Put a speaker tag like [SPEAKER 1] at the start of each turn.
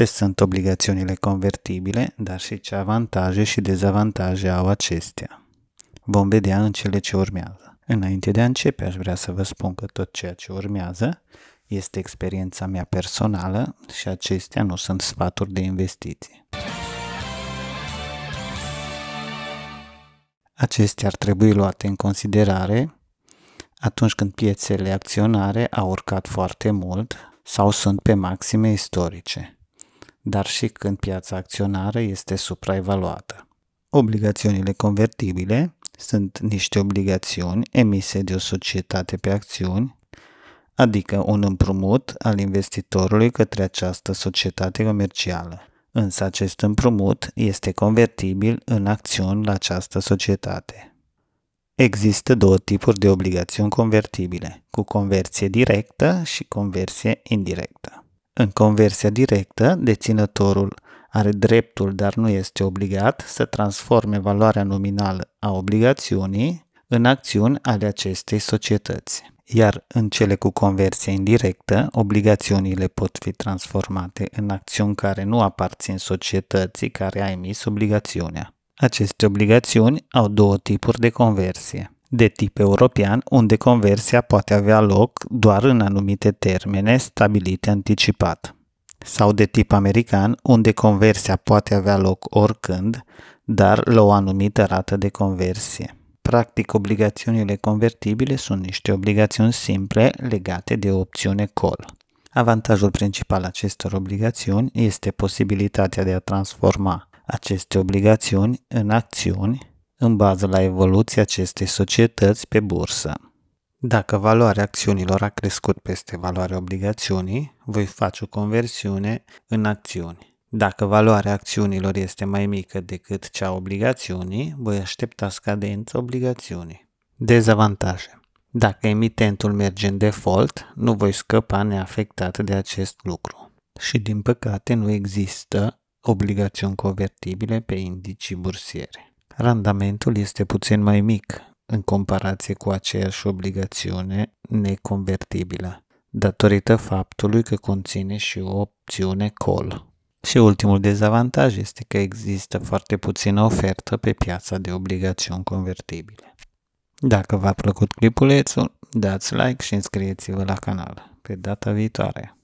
[SPEAKER 1] Ce sunt obligațiunile convertibile, dar și ce avantaje și dezavantaje au acestea? Vom vedea în cele ce urmează. Înainte de a începe, aș vrea să vă spun că tot ceea ce urmează este experiența mea personală și acestea nu sunt sfaturi de investiții. Acestea ar trebui luate în considerare atunci când piețele acționare au urcat foarte mult sau sunt pe maxime istorice dar și când piața acționară este supraevaluată. Obligațiunile convertibile sunt niște obligațiuni emise de o societate pe acțiuni, adică un împrumut al investitorului către această societate comercială. Însă acest împrumut este convertibil în acțiuni la această societate. Există două tipuri de obligațiuni convertibile, cu conversie directă și conversie indirectă. În conversia directă, deținătorul are dreptul, dar nu este obligat, să transforme valoarea nominală a obligațiunii în acțiuni ale acestei societăți. Iar în cele cu conversie indirectă, obligațiunile pot fi transformate în acțiuni care nu aparțin societății care a emis obligațiunea. Aceste obligațiuni au două tipuri de conversie de tip european, unde conversia poate avea loc doar în anumite termene stabilite anticipat, sau de tip american, unde conversia poate avea loc oricând, dar la o anumită rată de conversie. Practic, obligațiunile convertibile sunt niște obligațiuni simple legate de o opțiune call. Avantajul principal acestor obligațiuni este posibilitatea de a transforma aceste obligațiuni în acțiuni în bază la evoluția acestei societăți pe bursă. Dacă valoarea acțiunilor a crescut peste valoarea obligațiunii, voi face o conversiune în acțiuni. Dacă valoarea acțiunilor este mai mică decât cea a obligațiunii, voi aștepta scadența obligațiunii. Dezavantaje. Dacă emitentul merge în default, nu voi scăpa neafectat de acest lucru. Și din păcate nu există obligațiuni convertibile pe indicii bursiere. Randamentul este puțin mai mic în comparație cu aceeași obligațiune neconvertibilă, datorită faptului că conține și o opțiune call. Și ultimul dezavantaj este că există foarte puțină ofertă pe piața de obligațiuni convertibile. Dacă v-a plăcut clipulețul, dați like și înscrieți-vă la canal. Pe data viitoare!